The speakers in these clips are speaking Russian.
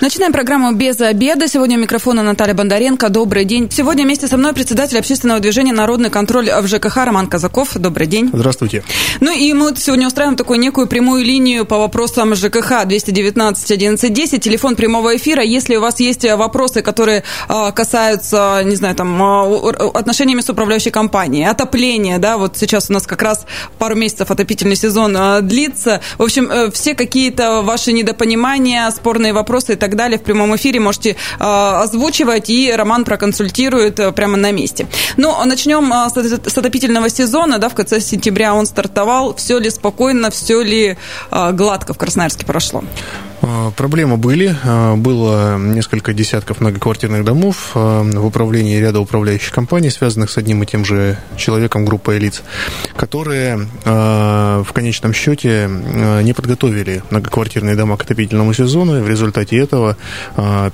Начинаем программу «Без обеда». Сегодня у микрофона Наталья Бондаренко. Добрый день. Сегодня вместе со мной председатель общественного движения «Народный контроль» в ЖКХ Роман Казаков. Добрый день. Здравствуйте. Ну и мы сегодня устраиваем такую некую прямую линию по вопросам ЖКХ 219 1110. Телефон прямого эфира. Если у вас есть вопросы, которые а, касаются, не знаю, там, а, отношениями с управляющей компанией, отопления, да, вот сейчас у нас как раз пару месяцев отопительный сезон а, длится. В общем, э, все какие-то ваши недопонимания, спорные вопросы и так так далее в прямом эфире можете э, озвучивать, и Роман проконсультирует э, прямо на месте. Ну, начнем э, с отопительного сезона, да, в конце сентября он стартовал. Все ли спокойно, все ли гладко в Красноярске прошло? А, проблемы были. А, было несколько десятков многоквартирных домов а, в управлении ряда управляющих компаний, связанных с одним и тем же человеком, группой лиц, которые в конечном счете не подготовили многоквартирные дома к отопительному сезону. И в результате этого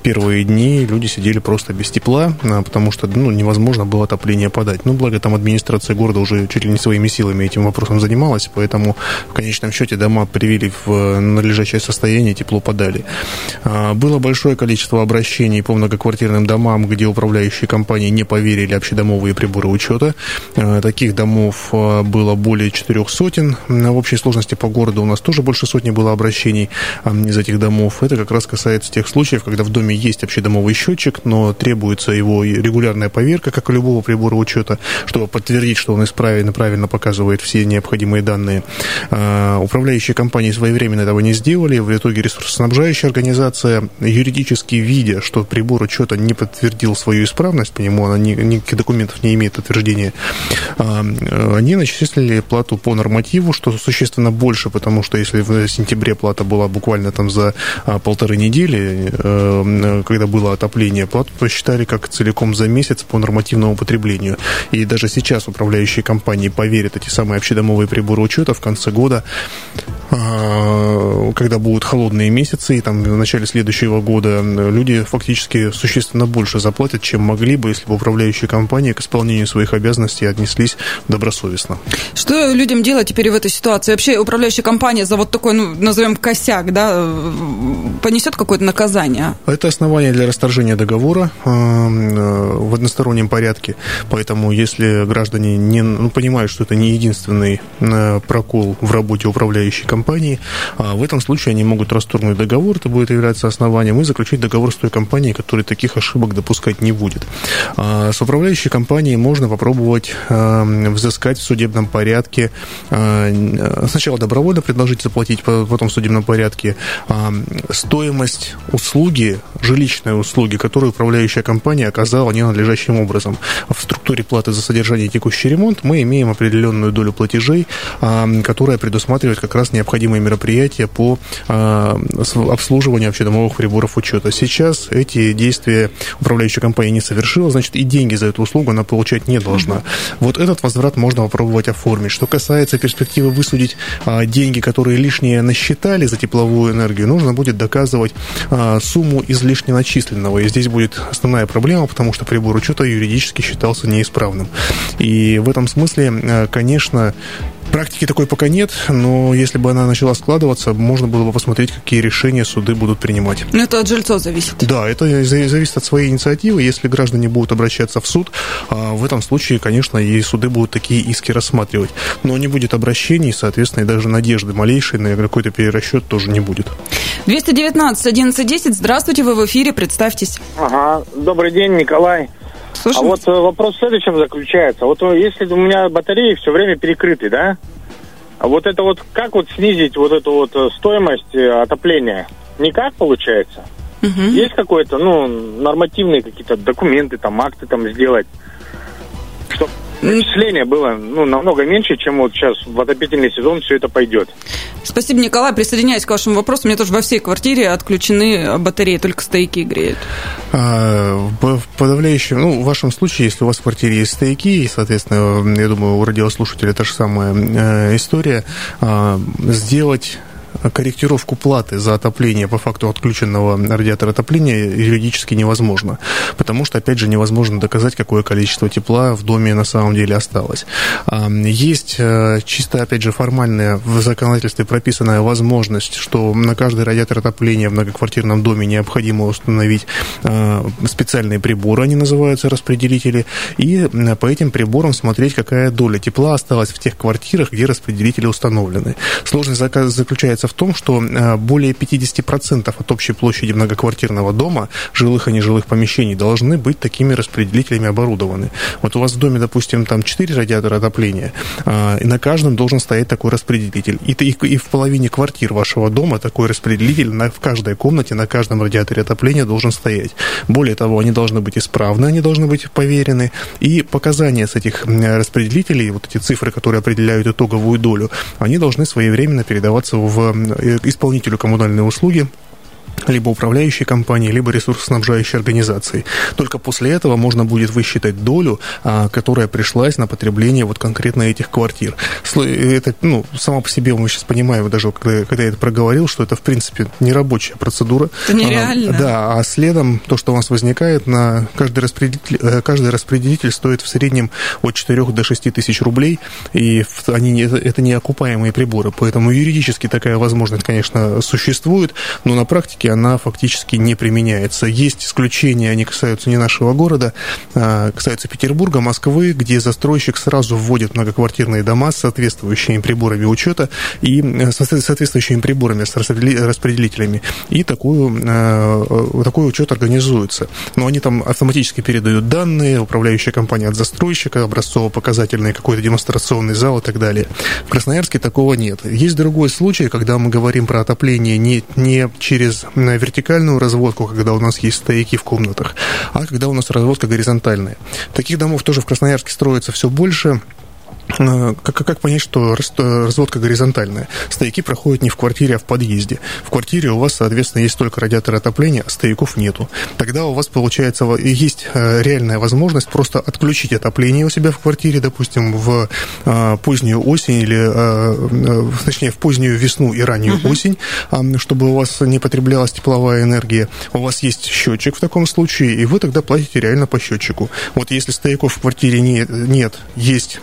первые дни люди сидели просто без тепла, потому что ну, невозможно было отопление подать. Ну, благо там администрация города уже чуть ли не своими силами этим вопросом занималась, поэтому в конечном счете дома привели в надлежащее состояние тепло подали. А, было большое количество обращений по многоквартирным домам, где управляющие компании не поверили общедомовые приборы учета. А, таких домов а, было более четырех сотен. В общей сложности по городу у нас тоже больше сотни было обращений из этих домов. Это как раз касается тех случаев, когда в доме есть общедомовый счетчик, но требуется его регулярная поверка, как у любого прибора учета, чтобы подтвердить, что он исправен и правильно показывает все необходимые данные. Управляющие компании своевременно этого не сделали, в итоге ресурс снабжающая организация, юридически видя, что прибор учета не подтвердил свою исправность, по нему она ни, никаких документов не имеет подтверждения, а, они начислили плату по нормативу, что существенно больше, потому что если в сентябре плата была буквально там за а, полторы недели, э, когда было отопление, плату посчитали как целиком за месяц по нормативному потреблению. И даже сейчас управляющие компании поверят эти самые общедомовые приборы учета в конце года, а, когда будут холодные месяцы, и там в начале следующего года люди фактически существенно больше заплатят, чем могли бы, если бы управляющие компании к исполнению своих обязанностей отнеслись добросовестно. Что людям делать теперь в этой ситуации? Вообще управляющая компания за вот такой, ну, назовем, косяк, да, понесет какое-то наказание? Это основание для расторжения договора э, в одностороннем порядке, поэтому если граждане не, ну, понимают, что это не единственный э, прокол в работе управляющей компании, а в этом случае они могут расторгнуть договорный договор, это будет являться основанием, и заключить договор с той компанией, которая таких ошибок допускать не будет. А, с управляющей компанией можно попробовать а, взыскать в судебном порядке, а, сначала добровольно предложить заплатить, потом в судебном порядке стоимость услуги, жилищной услуги, которую управляющая компания оказала ненадлежащим образом. В структуре платы за содержание и текущий ремонт мы имеем определенную долю платежей, которая предусматривает как раз необходимые мероприятия по обслуживания вообще домовых приборов учета. Сейчас эти действия управляющая компания не совершила, значит, и деньги за эту услугу она получать не должна. Вот этот возврат можно попробовать оформить. Что касается перспективы высудить а, деньги, которые лишние насчитали за тепловую энергию, нужно будет доказывать а, сумму излишне начисленного. И здесь будет основная проблема, потому что прибор учета юридически считался неисправным. И в этом смысле, а, конечно, Практики такой пока нет, но если бы она начала складываться, можно было бы посмотреть, какие решения суды будут принимать. Но это от жильцов зависит. Да, это зависит от своей инициативы. Если граждане будут обращаться в суд, а, в этом случае, конечно, и суды будут такие иски рассматривать. Но не будет обращений, соответственно, и даже надежды малейшей на какой-то перерасчет тоже не будет. 219 1110. Здравствуйте, вы в эфире, представьтесь. Ага, добрый день, Николай. Слушай, а вот э, вопрос в следующем заключается. Вот э, если у меня батареи все время перекрыты, да? А вот это вот, как вот снизить вот эту вот э, стоимость отопления? Никак получается? Угу. Есть какой-то, ну, нормативные какие-то документы, там, акты там сделать, чтобы Начисление было ну, намного меньше, чем вот сейчас в отопительный сезон все это пойдет. Спасибо, Николай. Присоединяюсь к вашему вопросу. У меня тоже во всей квартире отключены батареи, только стояки греют. А, в подавляющем, ну, в вашем случае, если у вас в квартире есть стояки, и, соответственно, я думаю, у радиослушателя та же самая э, история, а, сделать корректировку платы за отопление по факту отключенного радиатора отопления юридически невозможно, потому что, опять же, невозможно доказать, какое количество тепла в доме на самом деле осталось. Есть э, чисто, опять же, формальная в законодательстве прописанная возможность, что на каждый радиатор отопления в многоквартирном доме необходимо установить э, специальные приборы, они называются распределители, и по этим приборам смотреть, какая доля тепла осталась в тех квартирах, где распределители установлены. Сложность заключается в том, что э, более 50% от общей площади многоквартирного дома, жилых и нежилых помещений, должны быть такими распределителями оборудованы. Вот у вас в доме, допустим, там 4 радиатора отопления, э, и на каждом должен стоять такой распределитель. И, и, и в половине квартир вашего дома такой распределитель на, в каждой комнате, на каждом радиаторе отопления должен стоять. Более того, они должны быть исправны, они должны быть поверены, и показания с этих распределителей, вот эти цифры, которые определяют итоговую долю, они должны своевременно передаваться в исполнителю коммунальной услуги, либо управляющей компании, либо ресурсоснабжающей организации. Только после этого можно будет высчитать долю, а, которая пришлась на потребление вот конкретно этих квартир. Это, ну, само по себе мы сейчас понимаем, даже когда, когда я это проговорил, что это, в принципе, нерабочая процедура. Это нереально. А, да, а следом то, что у нас возникает, на каждый распределитель, э, каждый распределитель стоит в среднем от 4 до 6 тысяч рублей, и они, это не окупаемые приборы, поэтому юридически такая возможность, конечно, существует, но на практике она фактически не применяется. Есть исключения, они касаются не нашего города, а касаются Петербурга, Москвы, где застройщик сразу вводит многоквартирные дома с соответствующими приборами учета и э, соответствующими приборами с распределителями. И такую, э, такой учет организуется. Но они там автоматически передают данные, управляющая компания от застройщика, образцово-показательный какой-то демонстрационный зал и так далее. В Красноярске такого нет. Есть другой случай, когда мы говорим про отопление не, не через на вертикальную разводку, когда у нас есть стояки в комнатах, а когда у нас разводка горизонтальная. Таких домов тоже в Красноярске строится все больше. Э, как, как понять, что разводка горизонтальная? Стояки проходят не в квартире, а в подъезде. В квартире у вас, соответственно, есть только радиатор отопления, а стояков нету. Тогда у вас, получается, есть э, реальная возможность просто отключить отопление у себя в квартире, допустим, в э, позднюю осень или, точнее, в позднюю весну и раннюю uh-huh. осень, чтобы у вас не потреблялась тепловая энергия. У вас есть счетчик в таком случае, и вы тогда платите реально по счетчику. Вот если стояков в квартире нет, нет есть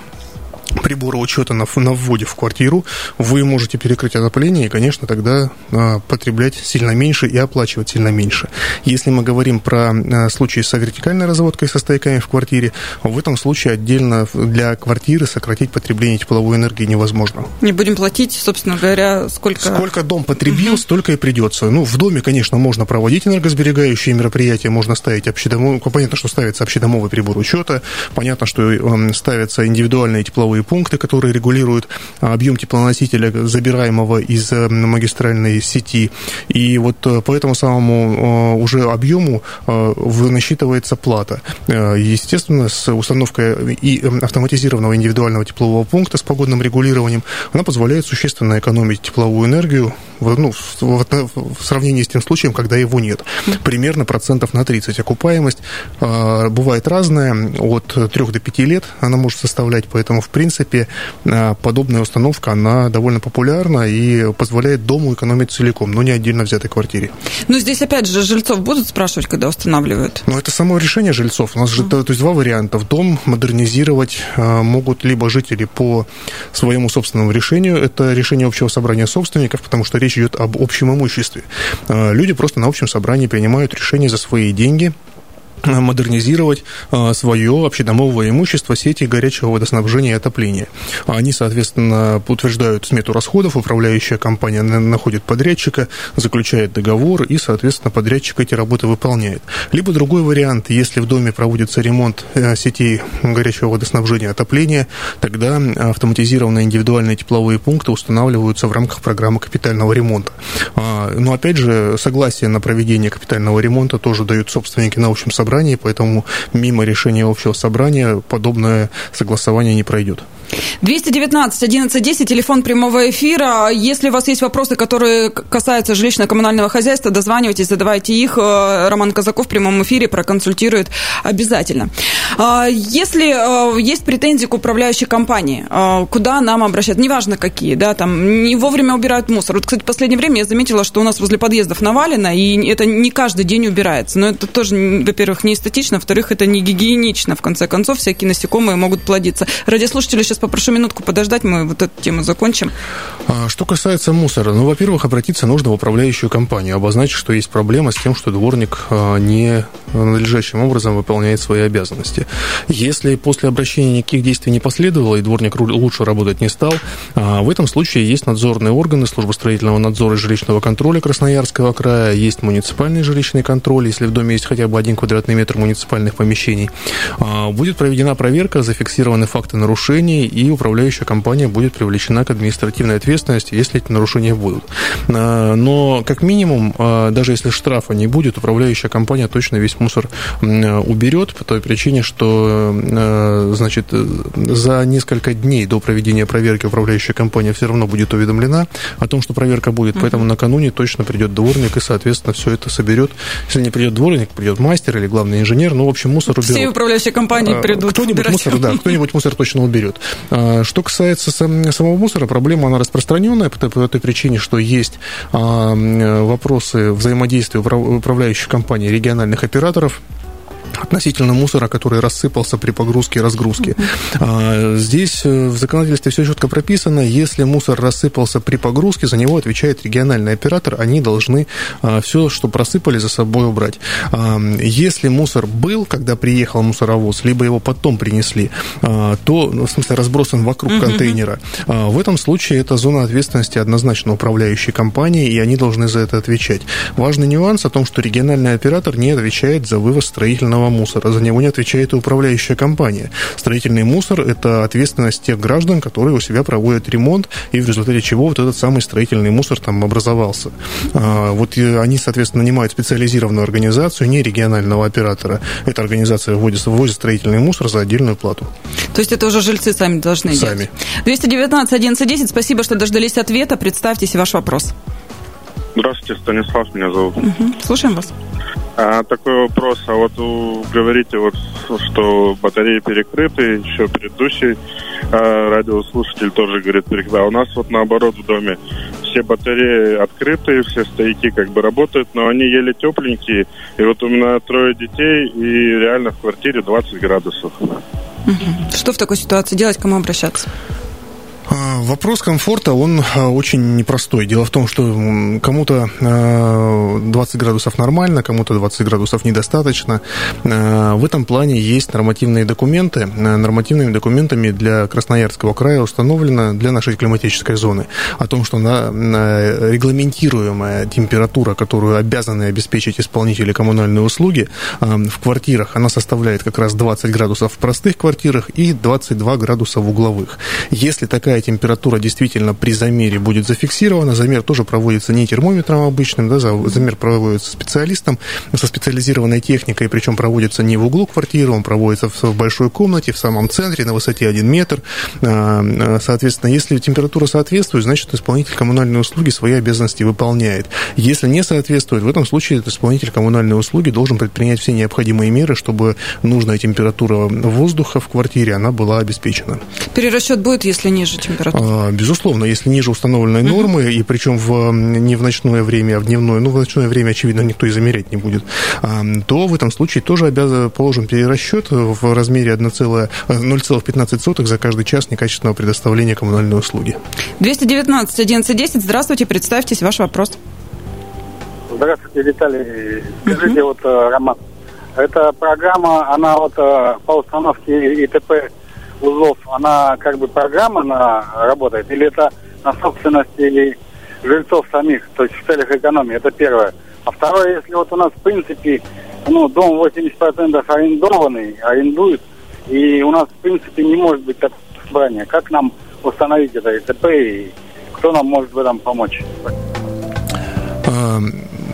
прибора учета на, на вводе в квартиру, вы можете перекрыть отопление и, конечно, тогда а, потреблять сильно меньше и оплачивать сильно меньше. Если мы говорим про а, случаи с вертикальной разводкой со стояками в квартире, в этом случае отдельно для квартиры сократить потребление тепловой энергии невозможно. Не будем платить, собственно говоря, сколько... Сколько дом потребил, угу. столько и придется. Ну, в доме, конечно, можно проводить энергосберегающие мероприятия, можно ставить общедомовый... Понятно, что ставится общедомовый прибор учета, понятно, что э, ставятся индивидуальные тепловые тепловые пункты, которые регулируют а, объем теплоносителя, забираемого из э, магистральной сети. И вот э, по этому самому э, уже объему насчитывается плата. Естественно, с установкой и автоматизированного индивидуального теплового пункта с погодным регулированием она позволяет существенно экономить тепловую энергию ну, в, в сравнении с тем случаем, когда его нет. Примерно процентов на 30 окупаемость бывает разная, от 3 до 5 лет она может составлять, поэтому, в принципе, принципе, э, подобная установка, она довольно популярна и позволяет дому экономить целиком, но не отдельно взятой квартире. Но здесь, опять же, жильцов будут спрашивать, когда устанавливают? Ну, это само решение жильцов. У нас же, то есть, два варианта. В дом модернизировать э, могут либо жители по своему собственному решению, это решение общего собрания собственников, потому что речь идет об общем имуществе. Э, люди просто на общем собрании принимают решение за свои деньги, модернизировать а, свое общедомовое имущество сети горячего водоснабжения и отопления. Они, соответственно, утверждают смету расходов, управляющая компания находит подрядчика, заключает договор и, соответственно, подрядчик эти работы выполняет. Либо другой вариант, если в доме проводится ремонт э, сетей горячего водоснабжения и отопления, тогда автоматизированные индивидуальные тепловые пункты устанавливаются в рамках программы капитального ремонта. А, но, опять же, согласие на проведение капитального ремонта тоже дают собственники на общем собрании поэтому мимо решения общего собрания подобное согласование не пройдет. 219 1110, телефон прямого эфира. Если у вас есть вопросы, которые касаются жилищно-коммунального хозяйства, дозванивайтесь, задавайте их. Э, Роман Казаков в прямом эфире проконсультирует обязательно. А, если э, есть претензии к управляющей компании, э, куда нам обращаться? Неважно какие, да, там не вовремя убирают мусор. Вот, кстати, в последнее время я заметила, что у нас возле подъездов навалено, и это не каждый день убирается. Но это тоже, во-первых, не эстетично, во-вторых, это не гигиенично. В конце концов, всякие насекомые могут плодиться. Радиослушатели сейчас попрошу минутку подождать, мы вот эту тему закончим. А, что касается мусора, ну, во-первых, обратиться нужно в управляющую компанию, обозначить, что есть проблема с тем, что дворник а, не надлежащим образом выполняет свои обязанности. Если после обращения никаких действий не последовало, и дворник лучше работать не стал, а, в этом случае есть надзорные органы службы строительного надзора и жилищного контроля Красноярского края, есть муниципальный жилищный контроль, если в доме есть хотя бы один квадратный метр муниципальных помещений. Будет проведена проверка, зафиксированы факты нарушений, и управляющая компания будет привлечена к административной ответственности, если эти нарушения будут. А, но, как минимум, а, даже если штрафа не будет, управляющая компания точно весь мусор уберет по той причине, что а, значит, за несколько дней до проведения проверки управляющая компания все равно будет уведомлена о том, что проверка будет, поэтому накануне точно придет дворник и, соответственно, все это соберет. Если не придет дворник, придет мастер или главный инженер, ну, в общем, мусор уберет. Все управляющие компании придут. Кто-нибудь мусор, да, кто-нибудь мусор точно уберет. Что касается самого мусора, проблема она распространенная по той, по той причине, что есть а, вопросы взаимодействия управляющих компаний региональных операторов относительно мусора, который рассыпался при погрузке и разгрузке. Uh-huh. Здесь э, в законодательстве все четко прописано. Если мусор рассыпался при погрузке, за него отвечает региональный оператор. Они должны а, все, что просыпали, за собой убрать. А, если мусор был, когда приехал мусоровоз, либо его потом принесли, то, ну, в смысле, разбросан вокруг контейнера, в этом случае это зона ответственности однозначно управляющей компании, и они должны за это отвечать. Важный нюанс о том, что региональный оператор не отвечает за вывоз строительного строительного мусора. За него не отвечает и управляющая компания. Строительный мусор – это ответственность тех граждан, которые у себя проводят ремонт, и в результате чего вот этот самый строительный мусор там образовался. А, вот они, соответственно, нанимают специализированную организацию, не регионального оператора. Эта организация вводит, ввозит строительный мусор за отдельную плату. То есть это уже жильцы сами должны сами. делать? Сами. 219 11 спасибо, что дождались ответа. Представьтесь ваш вопрос. Здравствуйте, Станислав меня зовут. Угу. Слушаем вас. А, такой вопрос. А вот вы говорите, вот, что батареи перекрыты, еще предыдущий а, радиослушатель тоже говорит перекрыты. А у нас вот наоборот в доме все батареи открыты, все стояки как бы работают, но они еле тепленькие. И вот у меня трое детей, и реально в квартире 20 градусов. Что в такой ситуации делать, кому обращаться? А, вопрос комфорта, он а, очень непростой. Дело в том, что кому-то 20 а, градусов нормально, кому-то 20 градусов недостаточно. В этом плане есть нормативные документы. Нормативными документами для Красноярского края установлено для нашей климатической зоны о том, что на регламентируемая температура, которую обязаны обеспечить исполнители коммунальной услуги в квартирах, она составляет как раз 20 градусов в простых квартирах и 22 градуса в угловых. Если такая температура действительно при замере будет зафиксирована. Замер тоже проводится не термометром обычным, да, замер проводится специалистом со специализированной техникой, причем проводится не в углу квартиры, он проводится в большой комнате, в самом центре, на высоте 1 метр. А, а, соответственно, если температура соответствует, значит, исполнитель коммунальной услуги свои обязанности выполняет. Если не соответствует, в этом случае исполнитель коммунальной услуги должен предпринять все необходимые меры, чтобы нужная температура воздуха в квартире, она была обеспечена. Перерасчет будет, если ниже температура? А, безусловно, если ниже установленной нормы, uh-huh. и причем в, не в ночное время, а в дневное, ну, в ночное время, очевидно, никто и замерять не будет, а, то в этом случае тоже обязан, положен перерасчет в размере 0,15 за каждый час некачественного предоставления коммунальной услуги. 219 11 Здравствуйте, представьтесь, ваш вопрос. Здравствуйте, Виталий. Скажите, uh-huh. вот, э, Роман, эта программа, она вот э, по установке ИТП узлов, она как бы программа на, работает, или это на собственности жильцов самих, то есть в целях экономии, это первое. А второе, если вот у нас в принципе, ну, дом 80% арендованный, арендуют, и у нас в принципе не может быть такого собрания, как нам установить это ИТП и кто нам может в этом помочь?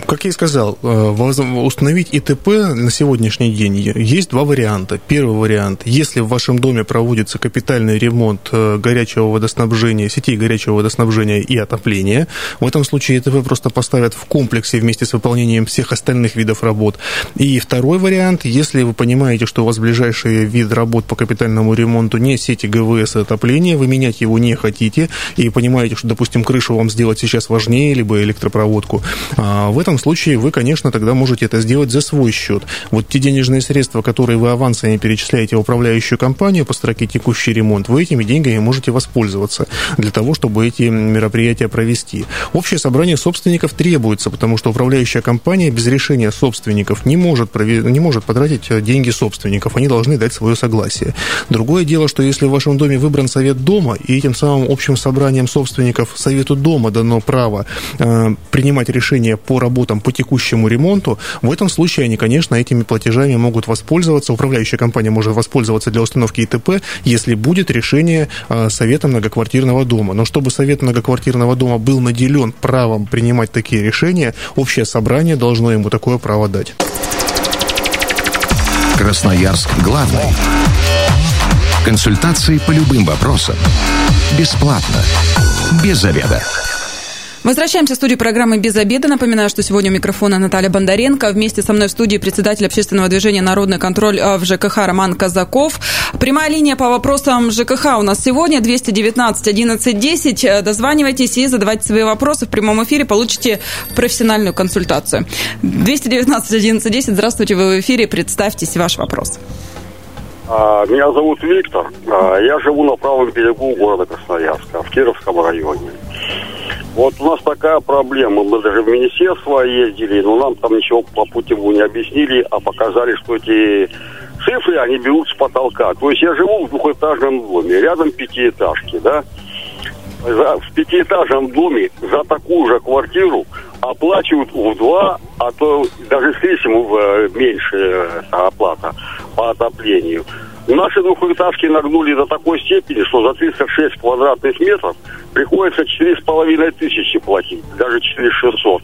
Как я и сказал, установить ИТП на сегодняшний день есть два варианта. Первый вариант, если в вашем доме проводится капитальный ремонт горячего водоснабжения, сетей горячего водоснабжения и отопления, в этом случае ИТП просто поставят в комплексе вместе с выполнением всех остальных видов работ. И второй вариант, если вы понимаете, что у вас ближайший вид работ по капитальному ремонту не сети ГВС и отопления, вы менять его не хотите, и понимаете, что, допустим, крышу вам сделать сейчас важнее, либо электропроводку, а в этом случае вы, конечно, тогда можете это сделать за свой счет. Вот те денежные средства, которые вы авансами перечисляете в управляющую компанию по строке текущий ремонт, вы этими деньгами можете воспользоваться для того, чтобы эти мероприятия провести. Общее собрание собственников требуется, потому что управляющая компания без решения собственников не может, не может потратить деньги собственников. Они должны дать свое согласие. Другое дело, что если в вашем доме выбран совет дома, и этим самым общим собранием собственников совету дома дано право э, принимать решения по работам по текущему ремонту, в этом случае они, конечно, этими платежами могут воспользоваться. Управляющая компания может воспользоваться для установки ИТП, если будет решение э, совета многоквартирного дома. Но чтобы совет многоквартирного дома был наделен правом принимать такие решения, общее собрание должно ему такое право дать. Красноярск главный. Консультации по любым вопросам. Бесплатно. Без заведа. Возвращаемся в студию программы «Без обеда». Напоминаю, что сегодня у микрофона Наталья Бондаренко. Вместе со мной в студии председатель общественного движения «Народный контроль» в ЖКХ Роман Казаков. Прямая линия по вопросам ЖКХ у нас сегодня 219 11 10. Дозванивайтесь и задавайте свои вопросы в прямом эфире. Получите профессиональную консультацию. 219 11 10. Здравствуйте, вы в эфире. Представьтесь ваш вопрос. А, меня зовут Виктор. А, я живу на правом берегу города Красноярска, в Кировском районе. Вот у нас такая проблема. Мы даже в министерство ездили, но нам там ничего по путеву не объяснили, а показали, что эти цифры, они берут с потолка. То есть я живу в двухэтажном доме, рядом пятиэтажки, да? За, в пятиэтажном доме за такую же квартиру оплачивают в два, а то даже с этим меньше э, оплата по отоплению. Наши двухэтажки нагнули до такой степени, что за 306 квадратных метров приходится 4,5 тысячи платить, даже 4600.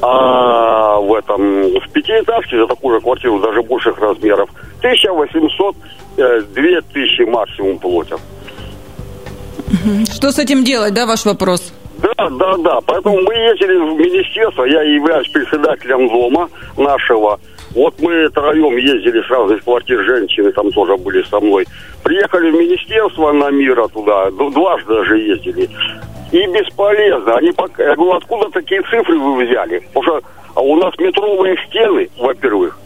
А в этом, в пятиэтажке за такую же квартиру, даже больших размеров, 1800, 2000 э, максимум платят. Что с этим делать, да, ваш вопрос? Да, да, да. Поэтому мы ездили в министерство, я являюсь председателем дома нашего. Вот мы троем ездили сразу из квартир женщины, там тоже были со мной. Приехали в министерство на мира туда, дважды даже ездили. И бесполезно. Они пока... Я говорю, откуда такие цифры вы взяли? Потому что у нас метровые стены, во-первых,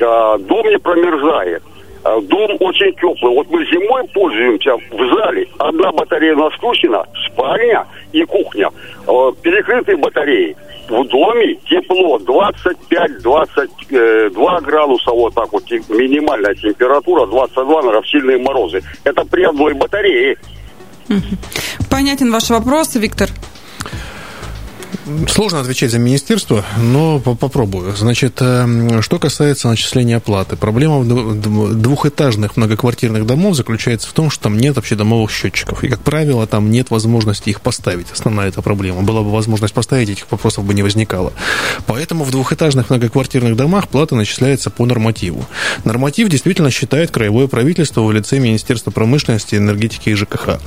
а, дом не промерзает. А, дом очень теплый. Вот мы зимой пользуемся в зале. Одна батарея у нас включена, спальня и кухня. А, перекрытые батареи в доме тепло 25-22 градуса, вот так вот минимальная температура, 22, наверное, сильные морозы. Это при одной батарее. Понятен ваш вопрос, Виктор. Сложно отвечать за министерство, но попробую. Значит, э, что касается начисления оплаты. Проблема двухэтажных многоквартирных домов заключается в том, что там нет общедомовых счетчиков. И, как правило, там нет возможности их поставить. Основная эта проблема. Была бы возможность поставить, этих вопросов бы не возникало. Поэтому в двухэтажных многоквартирных домах плата начисляется по нормативу. Норматив действительно считает краевое правительство в лице Министерства промышленности, энергетики и ЖКХ.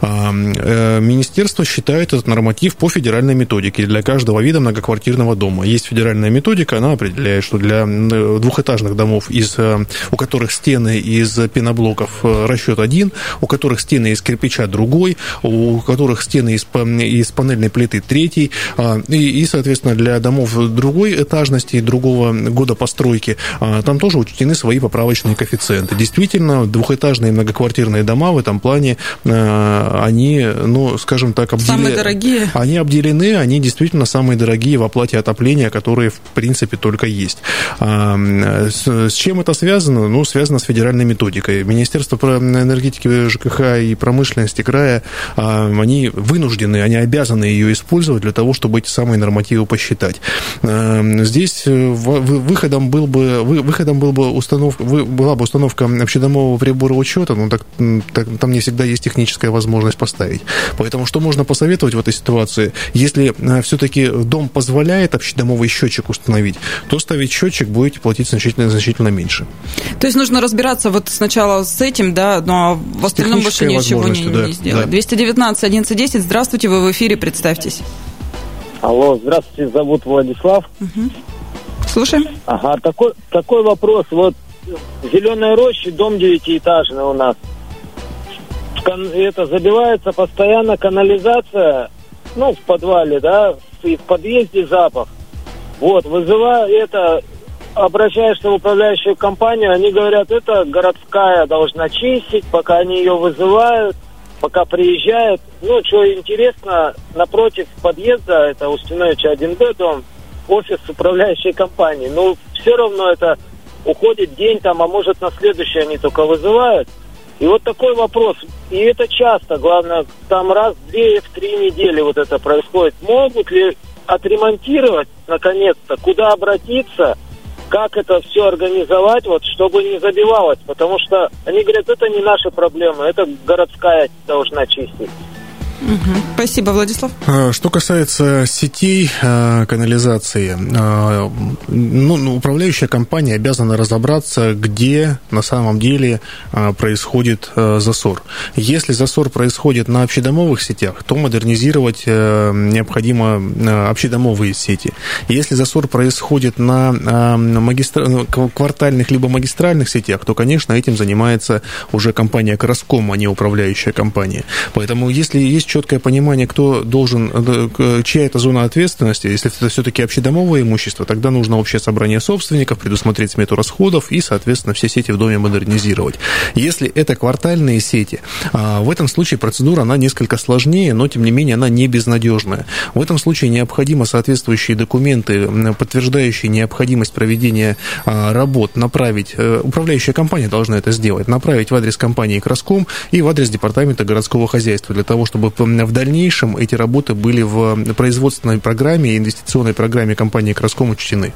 Э, министерство считает этот норматив по федеральной методике методики для каждого вида многоквартирного дома. Есть федеральная методика, она определяет, что для двухэтажных домов, из, э, у которых стены из пеноблоков э, расчет один, у которых стены из кирпича другой, у которых стены из, из панельной плиты третий, а, и, и, соответственно, для домов другой этажности другого года постройки, а, там тоже учтены свои поправочные коэффициенты. Действительно, двухэтажные многоквартирные дома в этом плане, э, они, ну, скажем так, обделены. Самые дорогие. Они обделены, они действительно самые дорогие в оплате отопления, которые, в принципе, только есть. А, с чем это связано? Ну, связано с федеральной методикой. Министерство энергетики, ЖКХ и промышленности края, а, они вынуждены, они обязаны ее использовать для того, чтобы эти самые нормативы посчитать. А, здесь э, выходом был бы, выходом был бы установка, была бы установка общедомового прибора учета, но так, так, там не всегда есть техническая возможность поставить. Поэтому что можно посоветовать в этой ситуации? Если все-таки дом позволяет общедомовый счетчик установить, то ставить счетчик будете платить значительно, значительно меньше. То есть нужно разбираться вот сначала с этим, да, но в остальном больше ничего не, да, не сделать. Да. 219 1110, здравствуйте, вы в эфире, представьтесь. Алло, здравствуйте, зовут Владислав. Угу. Слушаем. Ага, такой, такой вопрос. Вот Зеленая роща, дом девятиэтажный у нас. Это забивается постоянно канализация, ну, в подвале, да, и в подъезде запах. Вот, вызывая это, обращаешься в управляющую компанию, они говорят, это городская должна чистить, пока они ее вызывают, пока приезжают. Ну, что интересно, напротив подъезда, это Устиновича 1Б дом, офис управляющей компании. Ну, все равно это уходит день там, а может на следующий они только вызывают. И вот такой вопрос, и это часто, главное, там раз, две, в три недели вот это происходит. Могут ли отремонтировать, наконец-то, куда обратиться, как это все организовать, вот, чтобы не забивалось, потому что они говорят, это не наша проблема, это городская должна чистить. Угу. Спасибо, Владислав. А, что касается сетей а, канализации, а, ну, ну, управляющая компания обязана разобраться, где на самом деле происходит засор. Если засор происходит на общедомовых сетях, то модернизировать необходимо общедомовые сети. Если засор происходит на магистр... Ну, квартальных либо магистральных сетях, то, конечно, этим занимается уже компания Краском, а не управляющая компания. Поэтому, если есть четкое понимание, кто должен, э, чья это зона ответственности. Если это все-таки общедомовое имущество, тогда нужно общее собрание собственников, предусмотреть смету расходов и, соответственно, все сети в доме модернизировать. Если это квартальные сети, а, в этом случае процедура, она несколько сложнее, но, тем не менее, она не безнадежная. В этом случае необходимо соответствующие документы, подтверждающие необходимость проведения а, работ, направить, э, управляющая компания должна это сделать, направить в адрес компании Краском и в адрес департамента городского хозяйства для того, чтобы в дальнейшем эти работы были в производственной программе и инвестиционной программе компании «Краском» учтены.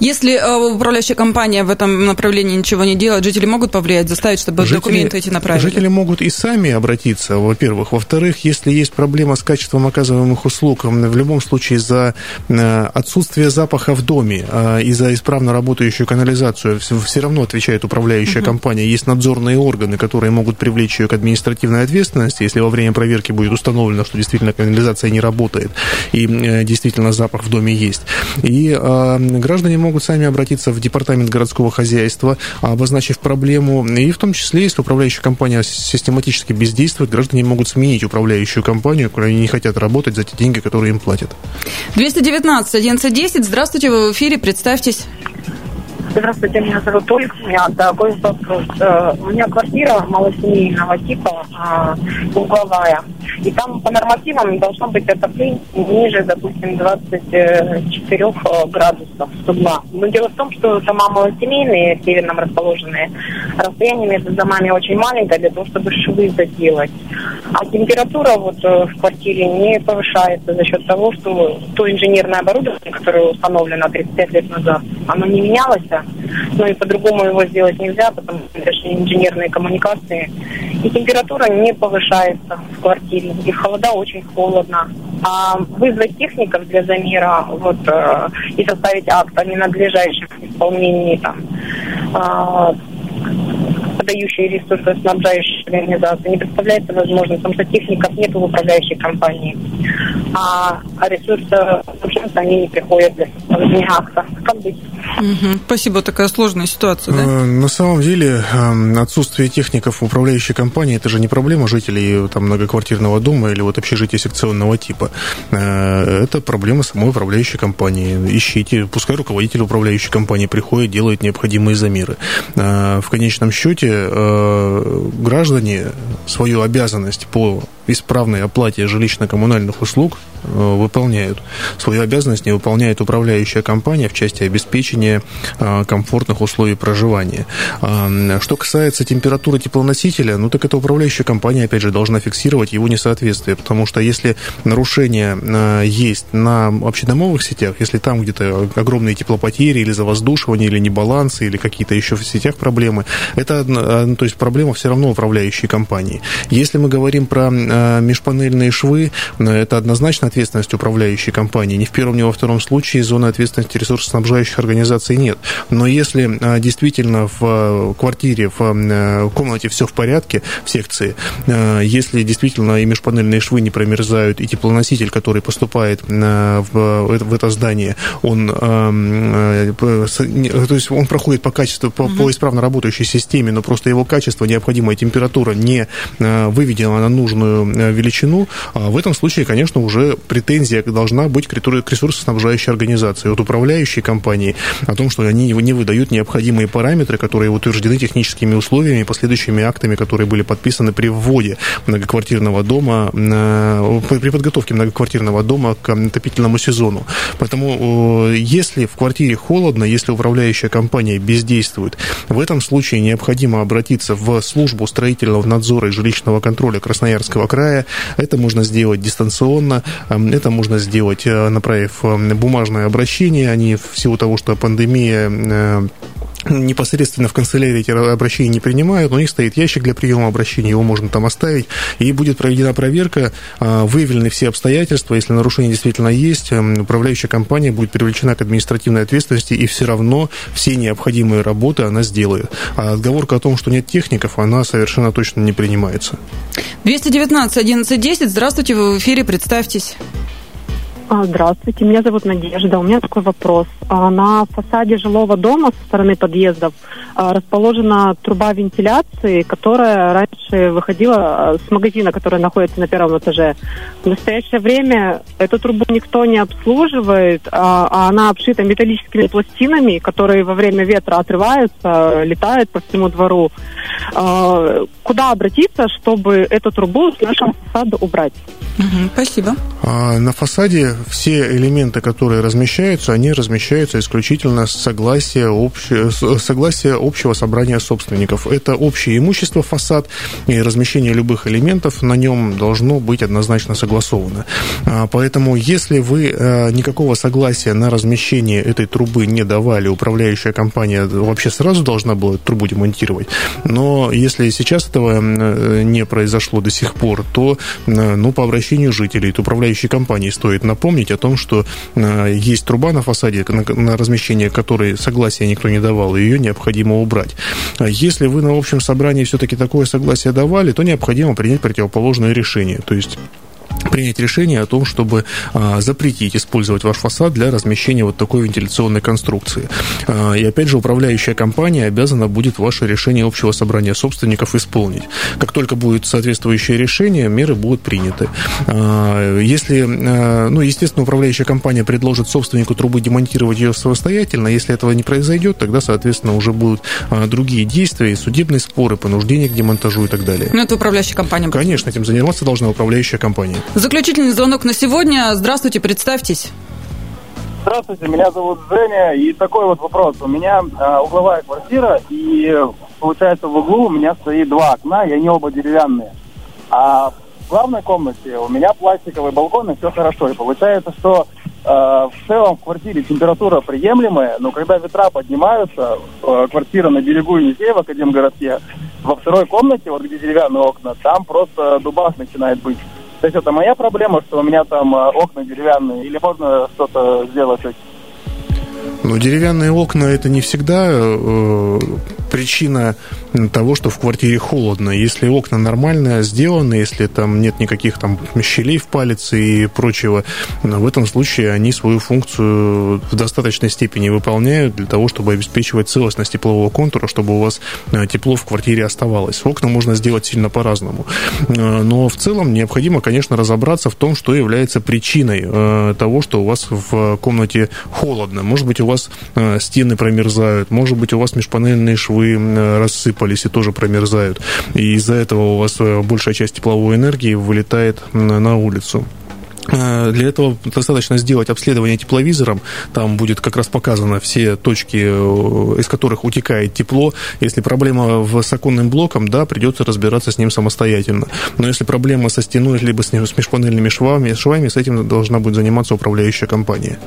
Если э, управляющая компания в этом направлении ничего не делает, жители могут повлиять, заставить, чтобы жители, документы эти направили? Жители могут и сами обратиться, во-первых. Во-вторых, если есть проблема с качеством оказываемых услуг, в любом случае за э, отсутствие запаха в доме э, и за исправно работающую канализацию все равно отвечает управляющая угу. компания. Есть надзорные органы, которые могут привлечь ее к административной ответственности, если во время проверки будет установлено, что действительно канализация не работает и э, действительно запах в доме есть. И э, граждане могут сами обратиться в департамент городского хозяйства, обозначив проблему, и в том числе, если управляющая компания систематически бездействует, граждане могут сменить управляющую компанию, когда они не хотят работать за те деньги, которые им платят. 219 1110, здравствуйте, вы в эфире, представьтесь. Здравствуйте, меня зовут Ольга. У меня такой вопрос. Э, у меня квартира малосемейного типа, э, угловая. И там по нормативам должно быть отопление ниже, допустим, 24 э, градусов угла. Но дело в том, что дома малосемейные, северном расположенные, расстояние между домами очень маленькое для того, чтобы швы заделать. А температура вот в квартире не повышается за счет того, что то инженерное оборудование, которое установлено 35 лет назад, оно не менялось, но и по-другому его сделать нельзя, потому что это же инженерные коммуникации. И температура не повышается в квартире, и холода очень холодно. А вызвать техников для замера вот, э, и составить акт о ненадлежащем исполнении там, э, подающие ресурсы, снабжающие организации, не представляется возможным, потому что техников нет в управляющей компании, а, а ресурсы, в они не приходят для составления акта. Как быть? Угу. Спасибо, такая сложная ситуация, да? Э, на самом деле, эм, отсутствие техников в управляющей компании – это же не проблема жителей там, многоквартирного дома или вот общежития секционного типа. Э, это проблема самой управляющей компании. Ищите, пускай руководитель управляющей компании приходит, делает необходимые замеры. Э, в конечном счете, граждане свою обязанность по исправной оплате жилищно-коммунальных услуг э, выполняют. Свою обязанность не выполняет управляющая компания в части обеспечения э, комфортных условий проживания. А, что касается температуры теплоносителя, ну так это управляющая компания, опять же, должна фиксировать его несоответствие, потому что если нарушение э, есть на общедомовых сетях, если там где-то огромные теплопотери или завоздушивание, или небалансы, или какие-то еще в сетях проблемы, это, ну, то есть проблема все равно управляющей компании. Если мы говорим про Э, межпанельные швы, э, это однозначно ответственность управляющей компании. Ни в первом, ни во втором случае зоны ответственности ресурсоснабжающих организаций нет. Но если действительно в квартире, в комнате все в порядке, в секции, если действительно и межпанельные швы не промерзают, и теплоноситель, который поступает в это здание, он, то есть он проходит по качеству, по, по исправно работающей системе, но просто его качество, необходимая температура не выведена на нужную величину, а в этом случае, конечно, уже претензия должна быть к ресурсоснабжающей организации, от управляющей компании о том, что они не выдают необходимые параметры, которые утверждены техническими условиями и последующими актами, которые были подписаны при вводе многоквартирного дома, при подготовке многоквартирного дома к отопительному сезону. Поэтому, если в квартире холодно, если управляющая компания бездействует, в этом случае необходимо обратиться в службу строительного надзора и жилищного контроля Красноярского края. Это можно сделать дистанционно, это можно сделать, э, направив бумажное обращение. Они в силу того, что пандемия э, непосредственно в канцелярии эти обращения не принимают, у них стоит ящик для приема обращений, его можно там оставить, и будет проведена проверка, а, выявлены все обстоятельства, если нарушение действительно есть, управляющая компания будет привлечена к административной ответственности, и все равно все необходимые работы она сделает. А отговорка о том, что нет техников, она совершенно точно не принимается. 219 11 10, здравствуйте, вы в эфире, представьтесь. А, здравствуйте, меня зовут Надежда. У меня такой вопрос. А, на фасаде жилого дома со стороны подъездов а, расположена труба вентиляции, которая раньше выходила с магазина, который находится на первом этаже. В настоящее время эту трубу никто не обслуживает, а она обшита металлическими пластинами, которые во время ветра отрываются, летают по всему двору. Куда обратиться, чтобы эту трубу с нашего фасада убрать? Угу, спасибо. На фасаде все элементы, которые размещаются, они размещаются исключительно с согласия, обще, согласия общего собрания собственников. Это общее имущество, фасад, и размещение любых элементов на нем должно быть однозначно согласовано. А, поэтому, если вы э, никакого согласия на размещение этой трубы не давали, управляющая компания вообще сразу должна была трубу демонтировать. Но если сейчас этого э, не произошло до сих пор, то э, ну, по обращению жителей, то управляющей компании стоит напомнить, напомнить о том, что э, есть труба на фасаде, на размещение которой согласия никто не давал, и ее необходимо убрать. А если вы на общем собрании все-таки такое согласие давали, то необходимо принять противоположное решение. То есть принять решение о том, чтобы а, запретить использовать ваш фасад для размещения вот такой вентиляционной конструкции. А, и опять же, управляющая компания обязана будет ваше решение общего собрания собственников исполнить. Как только будет соответствующее решение, меры будут приняты. А, если, ну, естественно, управляющая компания предложит собственнику трубы демонтировать ее самостоятельно, если этого не произойдет, тогда, соответственно, уже будут другие действия, судебные споры, понуждение к демонтажу и так далее. Ну, это управляющая компания. Конечно, этим заниматься должна управляющая компания. Заключительный звонок на сегодня. Здравствуйте, представьтесь. Здравствуйте, меня зовут Женя. И такой вот вопрос. У меня э, угловая квартира, и получается в углу у меня стоит два окна, и они оба деревянные. А в главной комнате у меня пластиковый балкон, и все хорошо. И получается, что э, в целом в квартире температура приемлемая, но когда ветра поднимаются, э, квартира на берегу Енисея в Академгородке, во второй комнате, вот где деревянные окна, там просто дубас начинает быть. То есть это моя проблема, что у меня там э, окна деревянные, или можно что-то сделать? Ну, деревянные окна это не всегда э, причина того, что в квартире холодно. Если окна нормально сделаны, если там нет никаких там щелей в палец и прочего, в этом случае они свою функцию в достаточной степени выполняют для того, чтобы обеспечивать целостность теплового контура, чтобы у вас э, тепло в квартире оставалось. Окна можно сделать сильно по-разному. Э, но в целом необходимо, конечно, разобраться в том, что является причиной э, того, что у вас в комнате холодно. Может быть, у вас стены промерзают, может быть, у вас межпанельные швы рассыпались и тоже промерзают. И из-за этого у вас большая часть тепловой энергии вылетает на улицу. Э, для этого достаточно сделать обследование тепловизором. Там будет как раз показано все точки, э, из которых утекает тепло. Если проблема с оконным блоком, да, придется разбираться с ним самостоятельно. Но если проблема со стеной, либо с межпанельными швами, швами, с этим должна будет заниматься управляющая компания.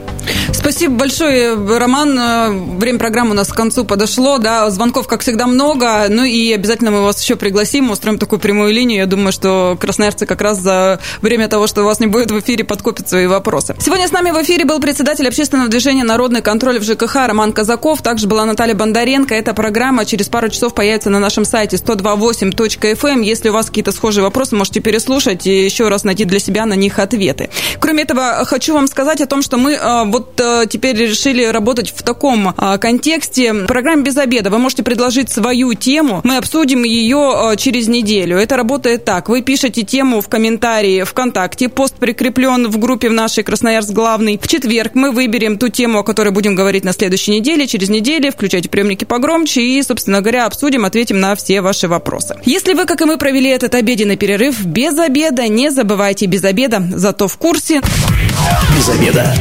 Спасибо большое, Роман. Э, время программы у нас к концу подошло. Да, звонков, как всегда, много. Ну и обязательно мы вас еще пригласим, устроим такую прямую линию. Я думаю, что красноярцы как раз за время того, что у вас не будет в эфире подкопит свои вопросы. Сегодня с нами в эфире был председатель общественного движения «Народный контроль» в ЖКХ Роман Казаков. Также была Наталья Бондаренко. Эта программа через пару часов появится на нашем сайте 128.fm. Эм. Если у вас какие-то схожие вопросы, можете переслушать и еще раз найти для себя на них ответы. Кроме этого, хочу вам сказать о том, что мы э, вот э, теперь решили работать в таком э, контексте. В программе «Без обеда» вы можете предложить свою тему. Мы обсудим ее через неделю. Это работает так. Вы пишете тему в комментарии ВКонтакте. Пост прикреплен в группе в нашей «Красноярск главный». В четверг мы выберем ту тему, о которой будем говорить на следующей неделе. Через неделю включайте приемники погромче и, собственно говоря, обсудим, ответим на все ваши вопросы. Если вы, как и мы, провели этот обеденный перерыв без обеда, не забывайте без обеда, зато в курсе. Без обеда.